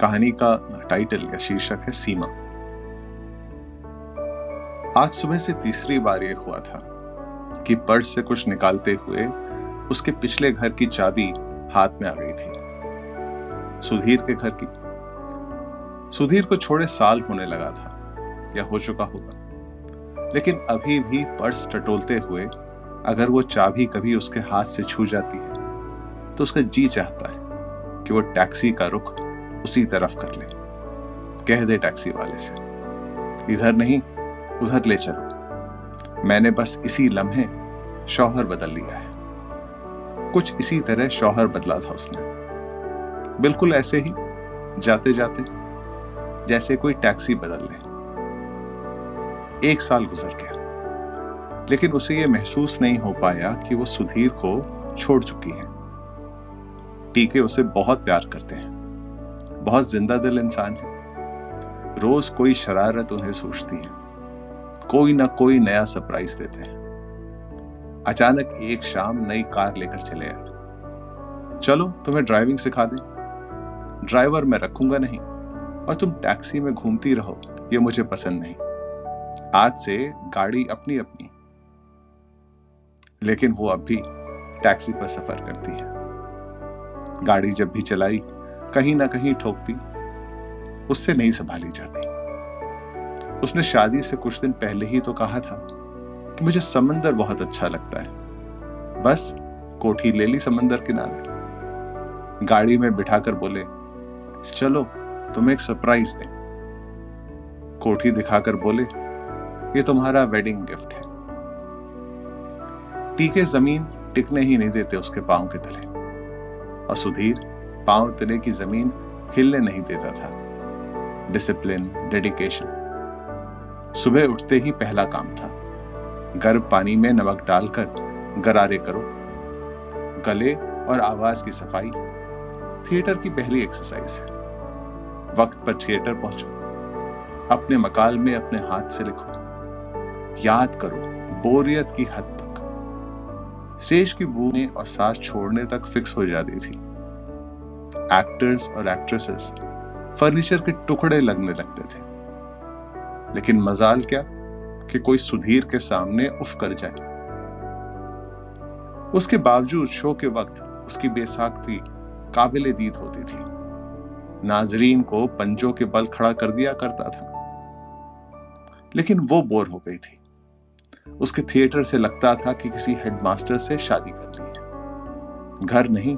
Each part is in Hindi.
कहानी का टाइटल या शीर्षक है सीमा। आज सुबह से तीसरी बार यह हुआ था कि पर्स से कुछ निकालते हुए उसके पिछले घर की चाबी हाथ में आ गई थी। सुधीर के घर की। सुधीर को छोड़े साल होने लगा था, या हो चुका होगा। लेकिन अभी भी पर्स टटोलते हुए अगर वो चाबी कभी उसके हाथ से छू जाती है तो उसका जी चाहता है कि वो टैक्सी का रुख उसी तरफ़ कर ले। कह दे टैक्सी वाले से। इधर नहीं, उधर ले चलो। मैंने बस इसी लम्हे शौहर बदल लिया है। कुछ इसी तरह शौहर बदला था उसने। बिल्कुल ऐसे ही जाते जाते जैसे कोई टैक्सी बदल ले। एक साल गुजर गया, लेकिन उसे यह महसूस नहीं हो पाया कि वो सुधीर को छोड़ चुकी है। टीके उसे बहुत प्यार करते हैं। बहुत ज़िंदा दिल इंसान है। रोज कोई शरारत उन्हें सोचती है। कोई ना कोई नया सरप्राइज़ देते हैं। अचानक एक शाम नई कार लेकर चले आए। चलो, तुम्हें ड्राइविंग सिखा दें। ड्राइवर मैं रखूँगा नहीं और तुम टैक्सी में घूमती रहो, ये मुझे पसंद नहीं। आज से गाड़ी अपनी अपनी लेकिन वो अब भी टैक्सी पर सफ़र करती है। गाड़ी जब भी चलाई कहीं ना कहीं ठोकती, उससे नहीं संभाली जाती। उसने शादी से कुछ दिन पहले ही तो कहा था कि मुझे समंदर बहुत अच्छा लगता है। बस, कोठी ले ली समंदर किनारे। गाड़ी में बिठाकर बोले, चलो, तुम्हें एक सरप्राइज़ दें। कोठी दिखाकर बोले, ये तुम्हारा वेडिंग गिफ्ट है। टीके ज़मीन टिकने ही नहीं देते उसके पाँव के तले। और सुधीर पाँव तले की ज़मीन हिलने नहीं देता था। डिसिप्लिन डेडिकेशन सुबह उठते ही पहला काम था। गर्म पानी में नमक डालकर गरारे करो। गले और आवाज़ की सफ़ाई। थिएटर की पहली एक्सरसाइज है। वक्त पर थिएटर पहुंचो। अपने मकाल में अपने हाथ से लिखो। याद करो, बोरियत की हद तक। स्टेज की बूंदें और सांस छोड़ने तक फिक्स हो जाती थी। एक्टर्स और एक्ट्रेसेस फर्नीचर के टुकड़े लगने लगते थे। लेकिन मजाल क्या कि कोई सुधीर के सामने उफ कर जाए। उसके बावजूद शो के वक्त उसकी बेसाख्ती काबिल दीद होती थी। नाजरीन को पंजों के बल खड़ा कर दिया करता था। लेकिन वो बोर हो गई थी। उसके थिएटर से लगता था कि किसी हेडमास्टर से शादी कर ली है। घर नहीं,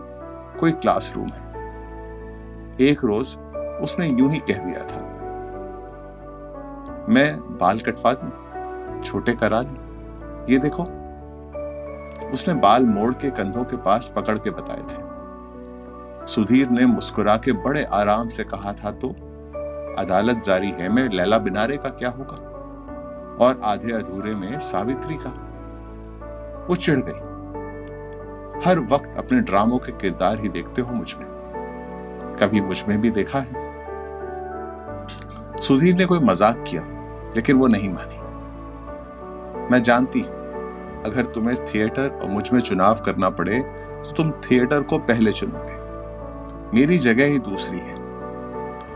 कोई क्लासरूम है। एक रोज उसने यूँ ही कह दिया था, मैं बाल कटवा दू, छोटे करा लू। ये देखो। उसने बाल मोड़ के कंधों के पास पकड़ के बताए थे। सुधीर ने मुस्कुरा के बड़े आराम से कहा था तो अदालत जारी है मैं लैला बिनारे का क्या होगा? और आधे अधूरे में सावित्री का? वो चिढ़ गई। हर वक्त अपने ड्रामों के किरदार ही देखते हो मुझमें। कभी मुझमें भी देखा है। सुधीर ने कोई मज़ाक किया, लेकिन वो नहीं मानी। मैं जानती अगर तुम्हें थिएटर और मुझमें चुनाव करना पड़े तो तुम थिएटर को पहले चुनोगे। मेरी जगह ही दूसरी है,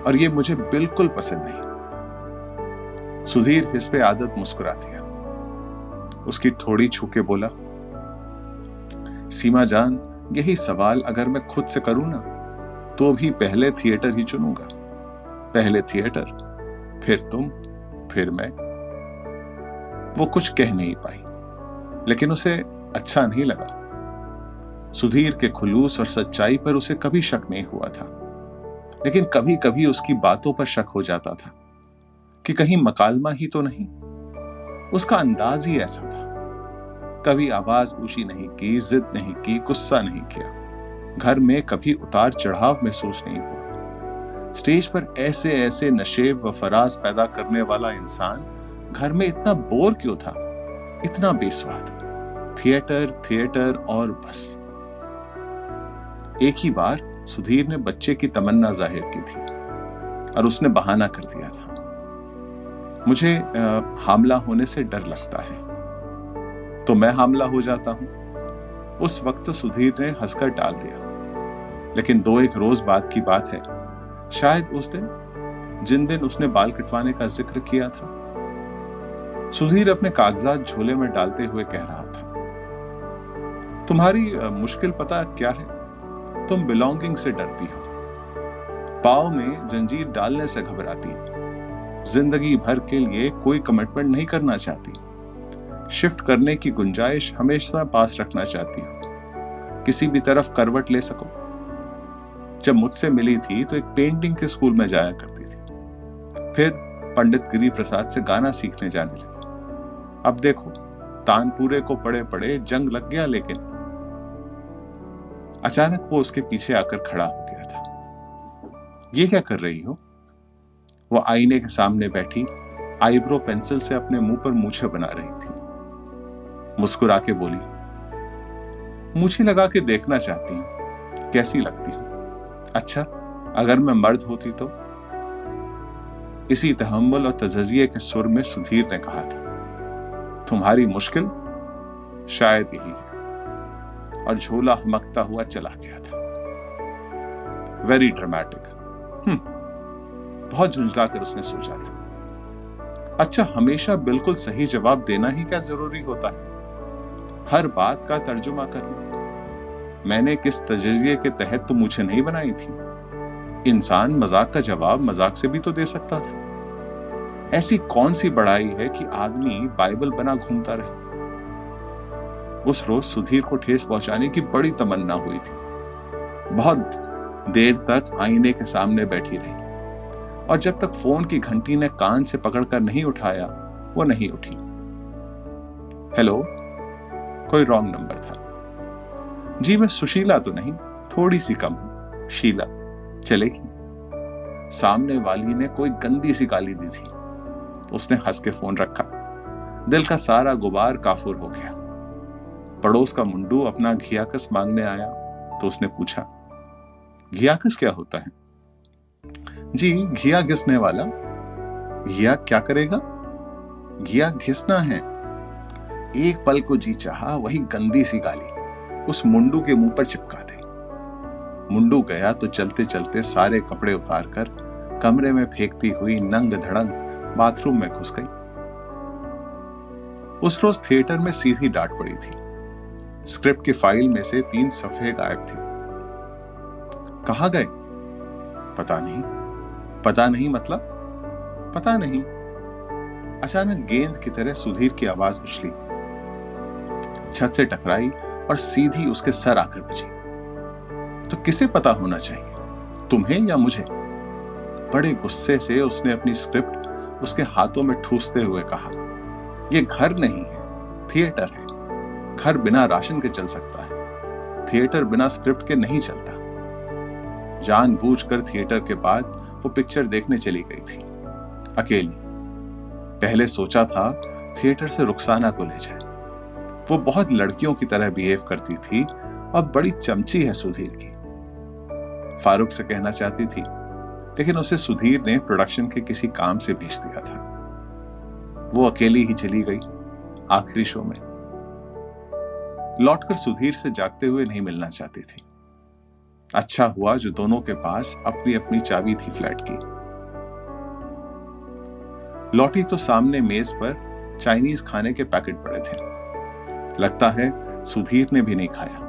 और ये मुझे बिल्कुल पसंद नहीं। सुधीर इस पे आदत मुस्कुरा दिया उसकी थोड़ी छूके बोला, सीमा जान, यही सवाल अगर मैं खुद से करूँ ना तो भी पहले थिएटर ही चुनूँगा। पहले थिएटर, फिर तुम, फिर मैं। वो कुछ कह नहीं पाई, लेकिन उसे अच्छा नहीं लगा। सुधीर के खुलूस और सच्चाई पर उसे कभी शक नहीं हुआ था, लेकिन कभी कभी उसकी बातों पर शक हो जाता था कि कहीं मकालमा ही तो नहीं। उसका अंदाज ही ऐसा था। कभी आवाज़ ऊँची नहीं की, जिद नहीं की, गुस्सा नहीं किया। घर में कभी उतार चढ़ाव महसूस नहीं हुआ। स्टेज पर ऐसे ऐसे नशेब व फराज पैदा करने वाला इंसान घर में इतना बोर क्यों था? इतना बेस्वाद। थिएटर थिएटर और बस। एक ही बार सुधीर ने बच्चे की तमन्ना ज़ाहिर की थी और उसने बहाना कर दिया था। मुझे हामला होने से डर लगता है। तो मैं हामला हो जाता हूँ। उस वक्त सुधीर ने हंसकर डाल दिया। लेकिन दो एक रोज बाद की बात है। शायद उस दिन, जिन दिन उसने बाल कटवाने का ज़िक्र किया था, सुधीर अपने कागजात झोले में डालते हुए कह रहा था, तुम्हारी मुश्किल पता क्या है? तुम बिलोंगिंग से डरती हो। पाव में जंजीर डालने से घबराती हो। ज़िंदगी भर के लिए कोई कमिटमेंट नहीं करना चाहती। शिफ्ट करने की गुंजाइश हमेशा पास रखना चाहती हो। किसी भी तरफ़ करवट ले सको। जब मुझसे मिली थी तो एक पेंटिंग के स्कूल में जाया करती थी। फिर पंडित गिरी प्रसाद से गाना सीखने जाने लगी। अब देखो, तानपुरे को पड़े पड़े जंग लग गया लेकिन अचानक वो उसके पीछे आकर खड़ा हो गया था। ये क्या कर रही हो? वो आईने के सामने बैठी आईब्रो पेंसिल से अपने मुँह पर मूछे बना रही थी। मुस्कुरा के बोली, मुझे लगा के देखना चाहती हूँ। कैसी लगती हूँ? अच्छा अगर मैं मर्द होती तो? इसी तहम्बल और तजिए के सुर में सुधीर ने कहा था तुम्हारी मुश्किल शायद यही है। और झोला हमकता हुआ चला गया था। वेरी ड्रामेटिक हम्म, बहुत झुंझला कर उसने सोचा था। अच्छा हमेशा बिल्कुल सही जवाब देना ही क्या ज़रूरी होता है? हर बात का तर्जुमा करना। मैंने किस तजिए के तहत तो मुझे नहीं बनाई थी? इंसान मज़ाक का जवाब मज़ाक से भी तो दे सकता था। ऐसी कौन सी बड़ाई है कि आदमी बाइबल बना घूमता रहे? उस रोज सुधीर को ठेस पहुँचाने की बड़ी तमन्ना हुई थी। बहुत देर तक आईने के सामने बैठी रही। और जब तक फ़ोन की घंटी ने कान से पकड़कर नहीं उठाया, वो नहीं उठी। हेलो? कोई रॉन्ग नंबर था। जी, मैं सुशीला तो नहीं थोड़ी सी कम हूँ। शीला चलेगी सामने वाली ने कोई गंदी सी गाली दी थी। उसने हंस के फ़ोन रखा। दिल का सारा गुबार काफुर हो गया। पड़ोस का मुंडू अपना घियाकस मांगने आया तो उसने पूछा, घियाकस क्या होता है? जी, घिया घिसने वाला। घिया क्या करेगा? घिया घिसना है। एक पल को जी चाहा, वही गंदी सी गाली। उस मुंडू के मुँह पर चिपका दे। मुंडू गया तो चलते चलते सारे कपड़े उतार कर कमरे में फेंकती हुई नंग धड़ंग बाथरूम में घुस गई। उस रोज थिएटर में सीधी डांट पड़ी थी। स्क्रिप्ट की फ़ाइल में से तीन सफे गायब थे। कहा गए? पता नहीं। पता नहीं मतलब? पता नहीं। अचानक गेंद की तरह सुधीर की आवाज़ उछली। छत से टकराई और सीधी उसके सर आकर बजी तो किसे पता होना चाहिए? तुम्हें या मुझे? बड़े गुस्से से उसने अपनी स्क्रिप्ट उसके हाथों में ठूसते हुए कहा यह घर नहीं है, थिएटर है। घर बिना राशन के चल सकता है। थिएटर बिना स्क्रिप्ट के नहीं चलता। जानबूझकर थिएटर के बाद वो पिक्चर देखने चली गई थी। अकेली। पहले सोचा था थिएटर से रुखसाना को ले जाए। वो बहुत लड़कियों की तरह बिहेव करती थी और बड़ी चमची है सुधीर की। फारूक से कहना चाहती थी, लेकिन उसे सुधीर ने प्रोडक्शन के किसी काम से भेज दिया था। वो अकेली ही चली गई, आखिरी शो में। लौटकर सुधीर से जागते हुए नहीं मिलना चाहती थी। अच्छा हुआ जो दोनों के पास अपनी अपनी चाबी थी फ्लैट की। लौटी तो सामने मेज पर चाइनीज़ खाने के पैकेट पड़े थे। लगता है सुधीर ने भी नहीं खाया।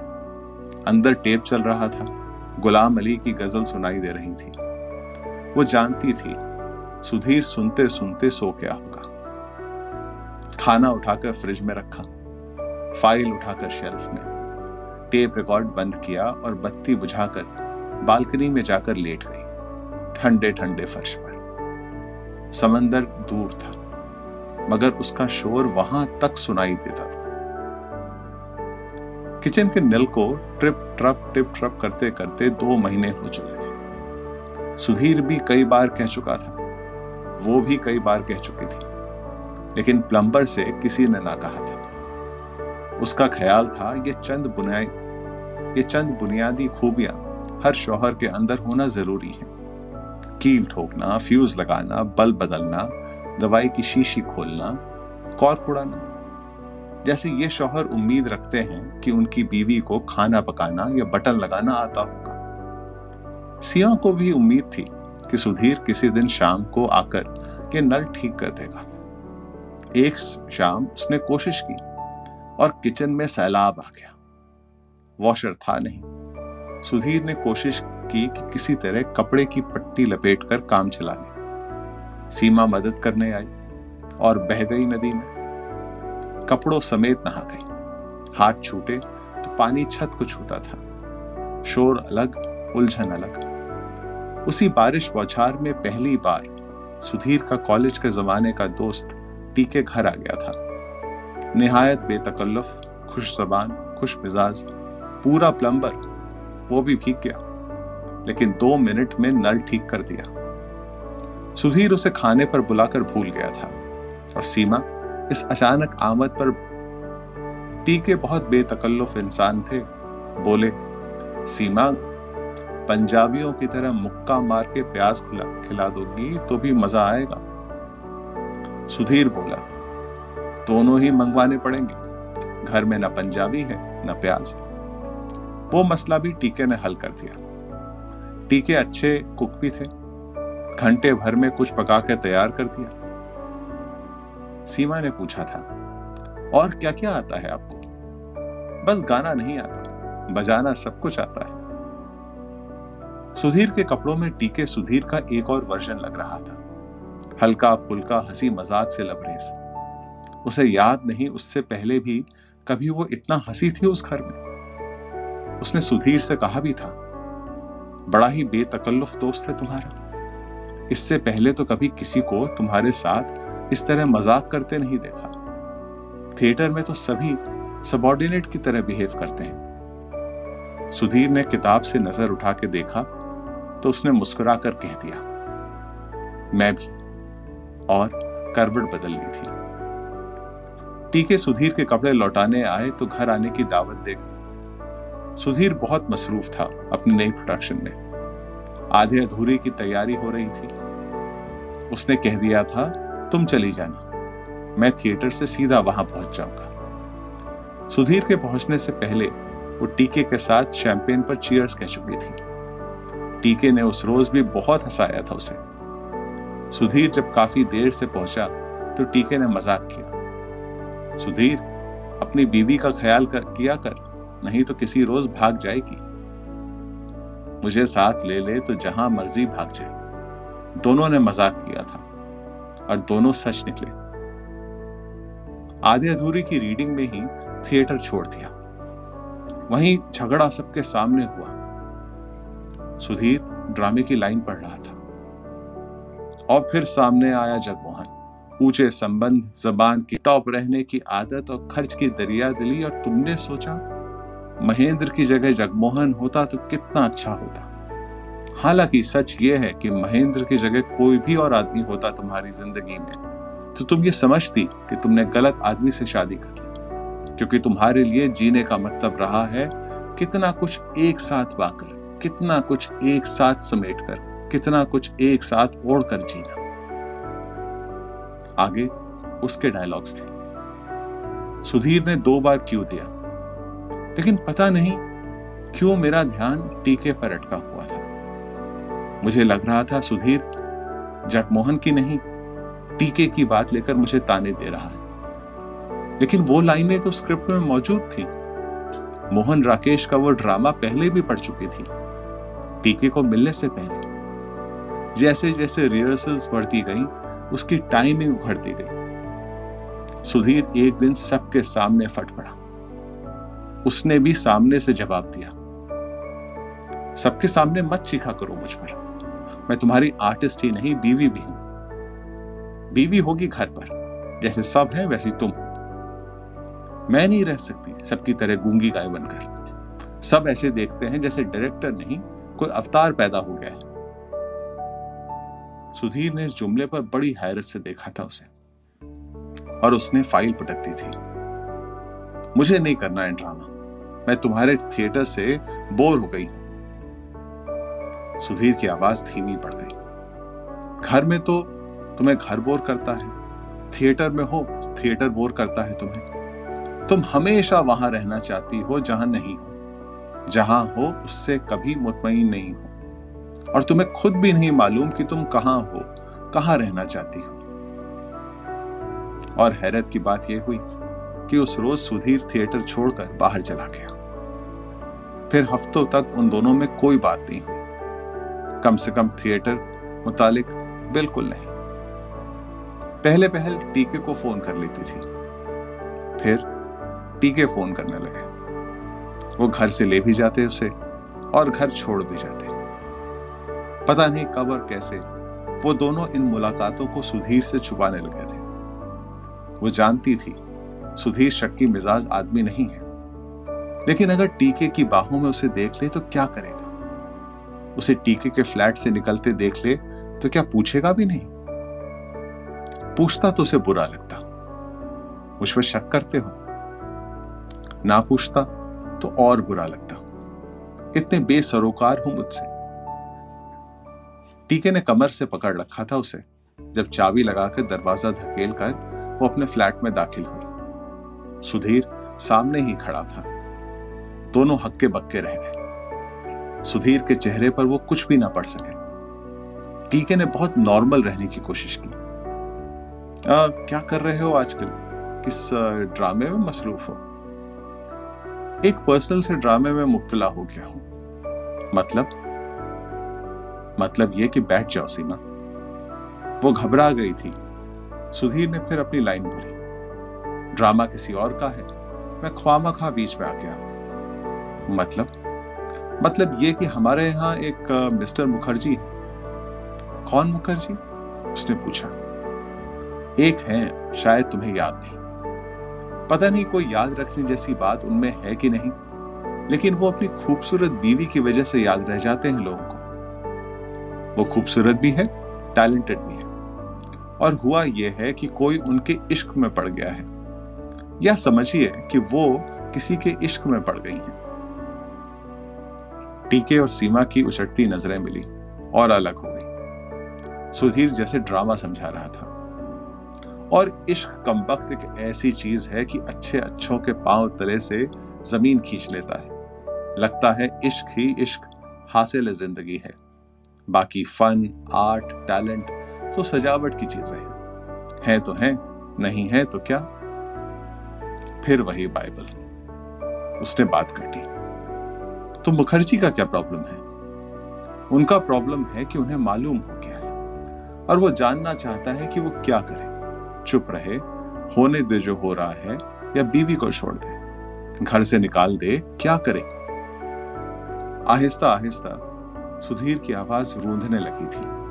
अंदर टेप चल रहा था। गुलाम अली की गज़ल सुनाई दे रही थी। वो जानती थी, सुधीर सुनते सुनते सो गया होगा। खाना उठाकर फ्रिज में रखा। फ़ाइल उठाकर शेल्फ में। टेप रिकॉर्ड बंद किया और बत्ती बुझाकर बालकनी में जाकर लेट गई। ठंडे ठंडे फर्श पर। समंदर दूर था, मगर उसका शोर वहाँ तक सुनाई देता था। किचन के नल को ट्रिप, ट्रप, टिप, ट्रप करते करते दो महीने हो चुके थे। सुधीर भी कई बार कह चुका था। वो भी कई बार कह चुकी थी। लेकिन प्लम्बर से किसी ने ना कहा था। उसका ख्याल था, ये चंद बुनियादी ये चंद बुनियादी खूबियाँ हर शौहर के अंदर होना ज़रूरी है। कील ठोकना, फ्यूज लगाना, बल्ब बदलना, दवाई की शीशी खोलना, कॉर्क उड़ाना। जैसे ये शौहर उम्मीद रखते हैं कि उनकी बीवी को खाना पकाना या बटन लगाना आता होगा। सिया को भी उम्मीद थी कि सुधीर किसी दिन शाम को आकर ये नल ठीक कर देगा। एक शाम उसने कोशिश की और किचन में सैलाब आ गया। वॉशर था नहीं। सुधीर ने कोशिश की कि किसी तरह कपड़े की पट्टी लपेटकर काम चला ले। सीमा मदद करने आई और बह गई नदी में। कपड़ों समेत नहा गई। हाथ छूटे तो पानी छत को छूता था। शोर अलग, उलझन अलग। उसी बारिश बौछार में पहली बार सुधीर का कॉलेज के जमाने का दोस्त टीके घर आ गया था। निहायत बेतकल्लुफ खुश जबान खुश मिजाज पूरा प्लम्बर वो भी भीग गया। लेकिन दो मिनट में नल ठीक कर दिया। सुधीर उसे खाने पर बुलाकर भूल गया था और सीमा इस अचानक आमद पर टीके बहुत बेतकल्लुफ इंसान थे। बोले, सीमा, पंजाबियों की तरह मुक्का मार के प्याज खिला दोगी तो भी मज़ा आएगा। सुधीर बोला, दोनों ही मंगवाने पड़ेंगे। घर में न पंजाबी है, न प्याज वो मसला भी टीके ने हल कर दिया। टीके अच्छे कुक भी थे। घंटे भर में कुछ पका के तैयार कर दिया। सीमा ने पूछा था, और क्या क्या आता है आपको? बस गाना नहीं आता, बजाना सब कुछ आता है. सुधीर के कपड़ों में टीके सुधीर का एक और वर्जन लग रहा था, हल्का फुल्का हँसी मज़ाक से लबरेज। उसे याद नहीं, उससे पहले भी कभी वो इतना हँसी थी उस घर में। उसने सुधीर से कहा भी था, बड़ा ही बेतकल्लुफ दोस्त है तुम्हारा। इससे पहले तो कभी किसी को तुम्हारे साथ इस तरह मज़ाक करते नहीं देखा। थिएटर में तो सभी सबॉर्डिनेट की तरह बिहेव करते हैं। सुधीर ने किताब से नज़र उठा के देखा तो उसने मुस्कुराकर कह दिया, मैं भी। और करवट बदल ली थी। टीके सुधीर के कपड़े लौटाने आए तो घर आने की दावत दे गई सुधीर बहुत मसरूफ था अपनी नई प्रोडक्शन में। आधे अधूरे की तैयारी हो रही थी। उसने कह दिया था तुम चली जाना। मैं थिएटर से सीधा वहाँ पहुँच जाऊँगा। सुधीर के पहुँचने से पहले वो टीके के साथ शैंपेन पर चीयर्स कह चुकी थी। टीके ने उस रोज भी बहुत हंसाया था उसे। सुधीर जब काफ़ी देर से पहुँचा तो टीके ने मज़ाक किया। सुधीर अपनी बीवी का ख्याल कर, किया कर नहीं तो किसी रोज भाग जाएगी। मुझे साथ ले ले तो जहाँ मर्ज़ी भाग जाए। दोनों ने मज़ाक किया था। और दोनों सच निकले। आधे अधूरी की रीडिंग में ही थिएटर छोड़ दिया। वहीं झगड़ा सबके सामने हुआ। सुधीर ड्रामे की लाइन पढ़ रहा था। और फिर सामने आया जगमोहन। ऊँचे संबंध, जबान की टॉप रहने की आदत और खर्च की दरिया दिली और तुमने सोचा, महेंद्र की जगह जगमोहन होता तो कितना अच्छा होता। हालाँकि सच ये है कि महेंद्र की जगह कोई भी और आदमी होता तुम्हारी ज़िंदगी में तो तुम ये समझती कि तुमने गलत आदमी से शादी कर ली। क्योंकि तुम्हारे लिए जीने का मतलब रहा है कितना कुछ एक साथ पाकर, कितना कुछ एक साथ समेट कर कितना कुछ एक साथ ओढ़ कर जीना। आगे उसके डायलॉग्स थे। सुधीर ने दो बार क्यों दिया? लेकिन पता नहीं क्यों मेरा ध्यान टीके पर अटका हुआ था। मुझे लग रहा था सुधीर जटमोहन की नहीं, टीके की बात लेकर मुझे ताने दे रहा है। लेकिन वो लाइनें तो स्क्रिप्ट में मौजूद थी। मोहन राकेश का वो ड्रामा पहले भी पढ़ चुकी थी, टीके को मिलने से पहले। जैसे जैसे रिहर्सल्स बढ़ती गई, उसकी टाइमिंग उखड़ती गई। सुधीर एक दिन सबके सामने फट पड़ा। उसने भी सामने से जवाब दिया, सबके सामने मत चीखा करो मुझ पर। मैं तुम्हारी आर्टिस्ट ही नहीं, बीवी भी हूँ। बीवी होगी घर पर, जैसे सब है, वैसी तुम हो। मैं नहीं रह सकती सबकी तरह गूँगी गाय बनकर। सब ऐसे देखते हैं जैसे डायरेक्टर नहीं, कोई अवतार पैदा हो गया है। सुधीर ने इस जुमले पर बड़ी हैरत से देखा था उसे, और उसने फ़ाइल पटक दी थी। मुझे नहीं करना है ड्रामा। मैं तुम्हारे थिएटर से बोर हो गई सुधीर की आवाज़ धीमी पड़ गई। घर में तो तुम्हें घर बोर करता है, थिएटर में हो, थिएटर बोर करता है तुम्हें। तुम हमेशा वहाँ रहना चाहती हो, जहाँ नहीं हो। जहाँ हो, उससे कभी मुतमईन नहीं हो। और तुम्हें खुद भी नहीं मालूम कि तुम कहाँ हो, कहाँ रहना चाहती हो। और हैरत की बात यह हुई कि उस रोज सुधीर थिएटर छोड़कर बाहर चला गया। फिर हफ्तों तक उन दोनों में कोई बात नहीं हुई। कम से कम थिएटर मुतालिक बिल्कुल नहीं। पहले पहल टीके को फ़ोन कर लेती थी। फिर टीके फ़ोन करने लगे। वो घर से ले भी जाते उसे और घर छोड़ भी जाते। पता नहीं कब और कैसे वो दोनों इन मुलाकातों को सुधीर से छुपाने लगे थे। वो जानती थी, सुधीर शक्की मिजाज आदमी नहीं है। लेकिन अगर टीके की बाहों में उसे देख ले तो क्या करेगा? उसे टीके के फ्लैट से निकलते देख ले तो क्या पूछेगा भी नहीं? पूछता तो उसे बुरा लगता। मुझ पर शक करते हो? ना पूछता तो और बुरा लगता। इतने बेसरोकार हो मुझसे। टीके ने कमर से पकड़ रखा था उसे, जब चाबी लगाकर दरवाज़ा धकेल कर वो अपने फ्लैट में दाखिल हुई। सुधीर सामने ही खड़ा था। दोनों हक्के बक्के रह गए। सुधीर के चेहरे पर वो कुछ भी ना पढ़ सके। टीके ने बहुत नॉर्मल रहने की कोशिश की। आ, क्या कर रहे हो आजकल? किस ड्रामे में मसरूफ हो? एक पर्सनल से ड्रामे में मुब्तला हो गया हूँ। मतलब? मतलब ये कि बैठ जाओ सीमा। वो घबरा गई थी। सुधीर ने फिर अपनी लाइन बोली। ड्रामा किसी और का है। मैं ख्वामा खा बीच में आ गया मतलब? मतलब ये कि हमारे यहाँ एक मिस्टर मुखर्जी कौन मुखर्जी? उसने पूछा। एक है, शायद तुम्हें याद नहीं। पता नहीं कोई याद रखने जैसी बात उनमें है कि नहीं, लेकिन वो अपनी खूबसूरत बीवी की वजह से याद रह जाते हैं लोगों को। वो खूबसूरत भी है, टैलेंटेड भी है। और हुआ यह है कि कोई उनके इश्क में पड़ गया है। या समझिए कि वो किसी के इश्क में पड़ गई हैं। टीके और सीमा की उछटती नज़रें मिली और अलग हो गई। सुधीर जैसे ड्रामा समझा रहा था। और इश्क कम वक्त एक ऐसी चीज़ है कि अच्छे अच्छों के पाँव तले से ज़मीन खींच लेता है। लगता है इश्क ही इश्क, हासिल ज़िंदगी है। बाकी फन, आर्ट, टैलेंट तो सजावट की चीज़ें हैं। है तो हैं, नहीं है तो क्या? फिर वही बाइबल। उसने बात काटी तो मुखर्जी का क्या प्रॉब्लम है? उनका प्रॉब्लम है कि उन्हें मालूम हो गया है और वो जानना चाहता है कि वो क्या करे। चुप रहे, होने दे जो हो रहा है या बीवी को छोड़ दे। घर से निकाल दे, क्या करे? आहिस्ता आहिस्ता सुधीर की आवाज़ रूंधने लगी थी।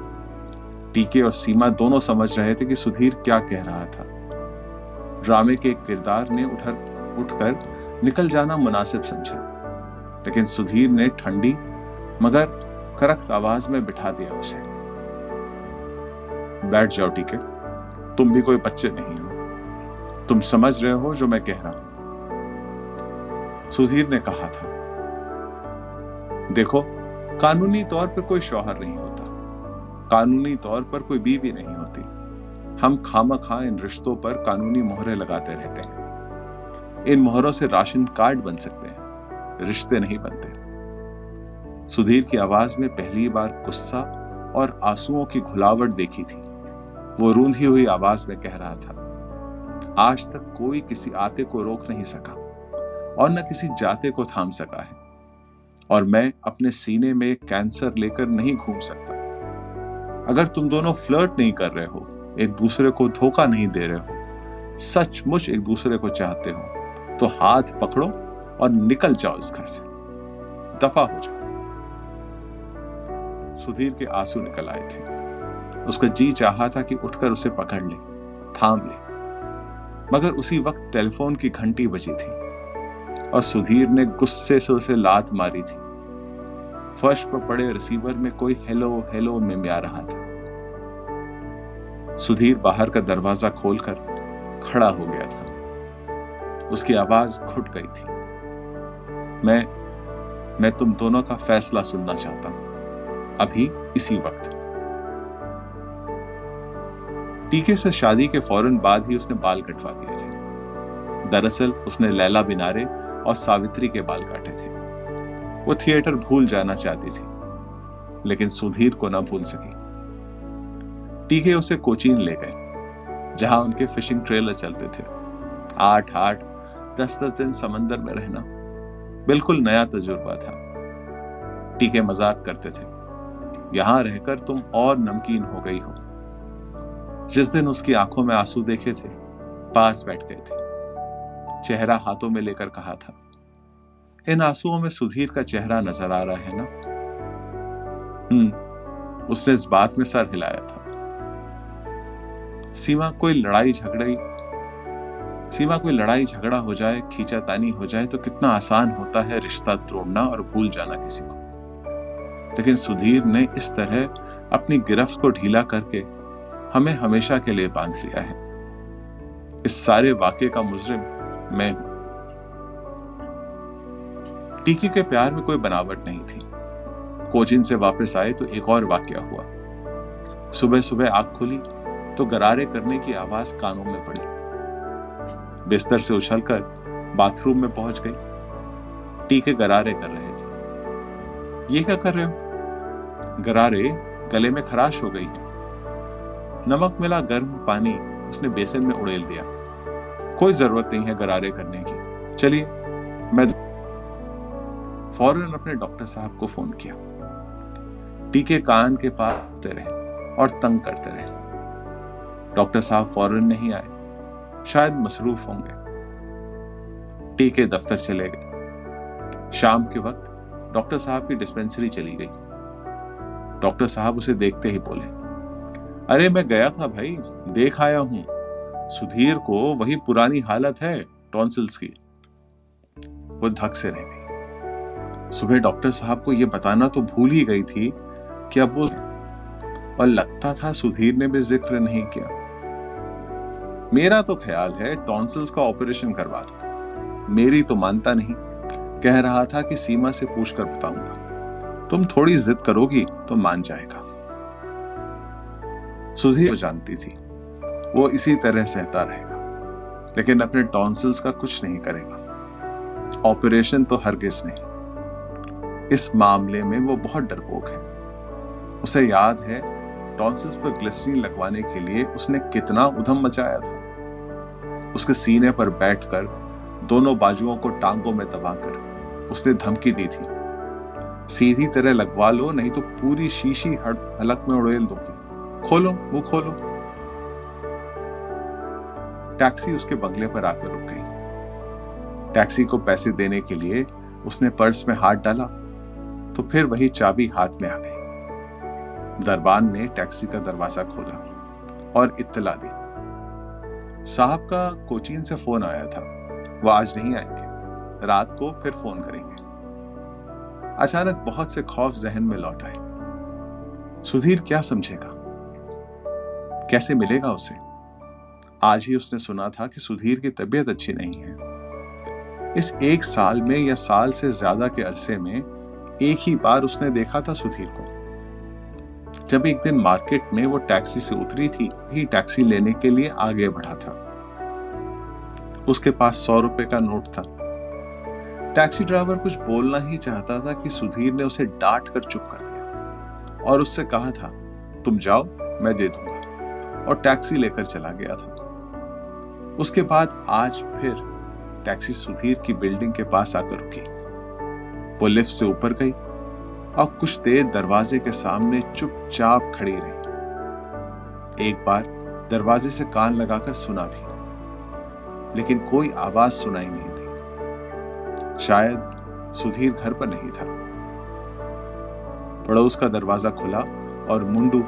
टीके और सीमा दोनों समझ रहे थे कि सुधीर क्या कह रहा था। ड्रामे के किरदार ने उठर, उठकर निकल जाना मुनासिब समझा। लेकिन सुधीर ने ठंडी, मगर करख्त आवाज़ में बिठा दिया उसे। बैठ जाओ टीके तुम भी कोई बच्चे नहीं हो। तुम समझ रहे हो जो मैं कह रहा हूँ। सुधीर ने कहा था, देखो, कानूनी तौर पर कोई शौहर नहीं होता। कानूनी तौर पर कोई बीवी नहीं होती। हम खामा खा इन रिश्तों पर कानूनी मोहरे लगाते रहते हैं। इन मोहरों से राशन कार्ड बन सकते हैं। रिश्ते नहीं बनते। सुधीर की आवाज़ में पहली बार गुस्सा और आंसुओं की घुलावट देखी थी। वो रूंधी हुई आवाज़ में कह रहा था, आज तक कोई किसी आते को रोक नहीं सका और न किसी जाते को थाम सका है और मैं अपने सीने में कैंसर लेकर नहीं घूम सकता। अगर तुम दोनों फ्लर्ट नहीं कर रहे हो, एक दूसरे को धोखा नहीं दे रहे हो, सचमुच एक दूसरे को चाहते हो तो हाथ पकड़ो और निकल जाओ इस घर से। दफ़ा हो जाओ। सुधीर के आँसू निकल आए थे। उसका जी चाहा था कि उठकर उसे पकड़ ले, थाम ले। मगर उसी वक्त टेलीफोन की घंटी बजी थी और सुधीर ने गुस्से से उसे लात मारी थी। फर्श पर पड़े रिसीवर में कोई हेलो हेलो में आ रहा था। सुधीर बाहर का दरवाज़ा खोलकर खड़ा हो गया था। उसकी आवाज़ घुट गई थी। मैं मैं तुम दोनों का फैसला सुनना चाहता हूँ। अभी इसी वक्त। टीके से शादी के फ़ौरन बाद ही उसने बाल कटवा दिए थे। दरअसल उसने लैला बिनारे और सावित्री के बाल काटे थे। वो थिएटर भूल जाना चाहती थी, लेकिन सुधीर को ना भूल सकी। टीके उसे कोचीन ले गए, जहाँ उनके फिशिंग ट्रेलर चलते थे। आठ आठ, दस दस दिन समंदर में रहना। बिल्कुल नया तजुर्बा था। टीके मज़ाक करते थे। यहाँ रहकर तुम और नमकीन हो गई हो। जिस दिन उसकी आँखों में आँसू देखे थे, पास बैठ गए थे। चेहरा हाथों में लेकर कहा था, इन आंसुओं में सुधीर का चेहरा नज़र आ रहा है ना? हम्म उसने इस बात में सर हिलाया था। सीमा, कोई लड़ाई झगड़ाई सीमा कोई लड़ाई झगड़ा हो जाए, खींचातानी हो जाए तो कितना आसान होता है रिश्ता तोड़ना और भूल जाना किसी को। लेकिन सुधीर ने इस तरह अपनी गिरफ्त को ढीला करके हमें हमेशा के लिए बाँध लिया है। इस सारे वाक्य का मुजरिम मैं हूँ। टीकी के प्यार में कोई बनावट नहीं थी। कोचिन से वापस आए तो एक और वाक्य हुआ। सुबह सुबह आग खुली तो गरारे करने की आवाज़ कानों में पड़ी। बिस्तर से उछलकर बाथरूम में पहुँच गई। टीके गरारे कर रहे थे। ये क्या कर रहे हो? गरारे गले में खराश हो गई है। नमक मिला गर्म पानी, उसने बेसन में उड़ेल दिया। कोई ज़रूरत नहीं है गरारे करने की। चलिए, मैं फ़ौरन अपने डॉक्टर साहब को फ़ोन किया। टीके कान के पास रहे और तंग करते रहे। डॉक्टर साहब फ़ौरन नहीं आए। शायद मसरूफ होंगे। टीके दफ्तर चले गए। शाम के वक्त डॉक्टर साहब की डिस्पेंसरी चली गई। डॉक्टर साहब उसे देखते ही बोले, अरे, मैं गया था भाई, देख आया हूँ। सुधीर को वही पुरानी हालत है टॉन्सिल्स की। वो धक से रह गई। सुबह डॉक्टर साहब को यह बताना तो भूल ही गई थी कि अब वो और लगता था सुधीर ने भी ज़िक्र नहीं किया। मेरा तो ख्याल है टॉन्सिल्स का ऑपरेशन करवा दो। मेरी तो मानता नहीं। कह रहा था कि सीमा से पूछकर बताऊँगा। तुम थोड़ी जिद करोगी तो मान जाएगा। सुधीर जानती थी। वो इसी तरह सहता रहेगा। लेकिन अपने टॉन्सिल्स का कुछ नहीं करेगा। ऑपरेशन तो हरगिज नहीं। इस मामले में वो बहुत डरपोक है। उसे याद है, टॉन्सिल्स पर ग्लिसरीन लगवाने के लिए उसने कितना उधम मचाया था। उसके सीने पर बैठकर दोनों बाजुओं को टांगों में दबाकर उसने धमकी दी थी। सीधी तरह लगवा लो, नहीं तो पूरी शीशी हलक में उड़ेल दूँगी। खोलो वो खोलो। टैक्सी उसके बंगले पर आकर रुक गई। टैक्सी को पैसे देने के लिए उसने पर्स में हाथ डाला तो फिर वही चाबी हाथ में आ गई। दरबान ने टैक्सी का दरवाज़ा खोला और इत्तला दी। साहब का कोचीन से फ़ोन आया था। वो आज नहीं आएँगे। रात को फिर फ़ोन करेंगे। अचानक बहुत से खौफ जहन में लौट आए। सुधीर क्या समझेगा? कैसे मिलेगा उसे? आज ही उसने सुना था कि सुधीर की तबीयत अच्छी नहीं है। इस एक साल में या साल से ज़्यादा के अरसे में एक ही बार उसने देखा था सुधीर को। जब एक दिन मार्केट में वो टैक्सी से उतरी थी, ही टैक्सी लेने के लिए आगे बढ़ा था। उसके पास सौ रुपए का नोट था। टैक्सी ड्राइवर कुछ बोलना ही चाहता था कि सुधीर ने उसे डांट कर चुप कर दिया और उससे कहा था, तुम जाओ, मैं दे दूँगा। और टैक्सी लेकर चला गया था। उसके बाद आज फिर टैक्सी सुधीर की बिल्डिंग के पास आकर रुकी। वो लिफ्ट से ऊपर गई और कुछ देर दरवाजे के सामने चुपचाप खड़ी रही। एक बार दरवाजे से कान लगाकर सुना भी। लेकिन कोई आवाज़ सुनाई नहीं दी। शायद सुधीर घर पर नहीं था। पड़ोस का दरवाज़ा खुला और मुंडू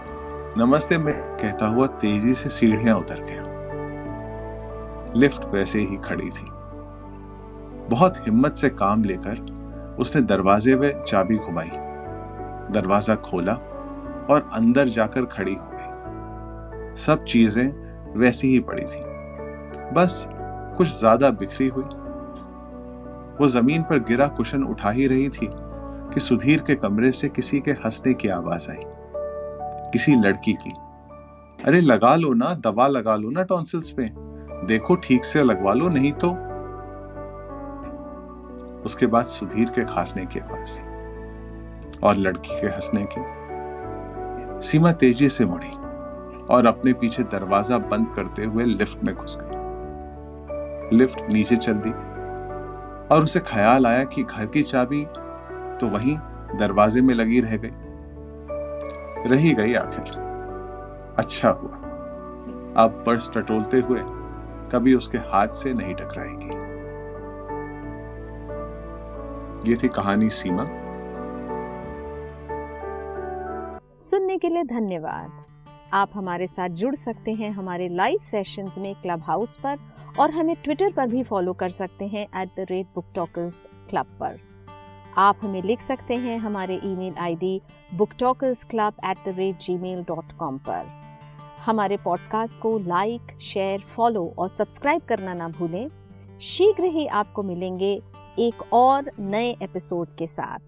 नमस्ते में कहता हुआ तेज़ी से सीढ़ियाँ उतर गया। लिफ्ट वैसे ही खड़ी थी। बहुत हिम्मत से काम लेकर उसने दरवाजे में चाबी घुमाई। दरवाज़ा खोला और अंदर जाकर खड़ी हो गई। सब चीज़ें वैसी ही पड़ी थी। बस कुछ ज़्यादा बिखरी हुई। वो ज़मीन पर गिरा कुशन उठा ही रही थी कि सुधीर के कमरे से किसी के हंसने की आवाज़ आई। किसी लड़की की। अरे लगा लो ना, दवा लगा लो ना टॉन्सिल्स पे। देखो ठीक से लगवा लो, नहीं तो। उसके बाद सुधीर के खांसने की आवाज़ और लड़की के हंसने के। सीमा तेज़ी से मुड़ी और अपने पीछे दरवाज़ा बंद करते हुए लिफ्ट में घुस गई। लिफ्ट नीचे चल दी और उसे ख्याल आया कि घर की चाबी तो वहीं दरवाजे में लगी रह गई। रही गई आखिर। अच्छा हुआ। अब पर्स टटोलते हुए कभी उसके हाथ से नहीं टकराएगी। ये थी कहानी सीमा। सुनने के लिए धन्यवाद। आप हमारे साथ जुड़ सकते हैं हमारे लाइव सेशंस में क्लब हाउस पर और हमें ट्विटर पर भी फॉलो कर सकते हैं at the rate book talkers club पर। आप हमें लिख सकते हैं हमारे email ID book talkers club at the rate G mail dot com पर। हमारे पॉडकास्ट को लाइक शेयर फॉलो और सब्सक्राइब करना ना भूलें। शीघ्र ही आपको मिलेंगे एक और नए एपिसोड के साथ।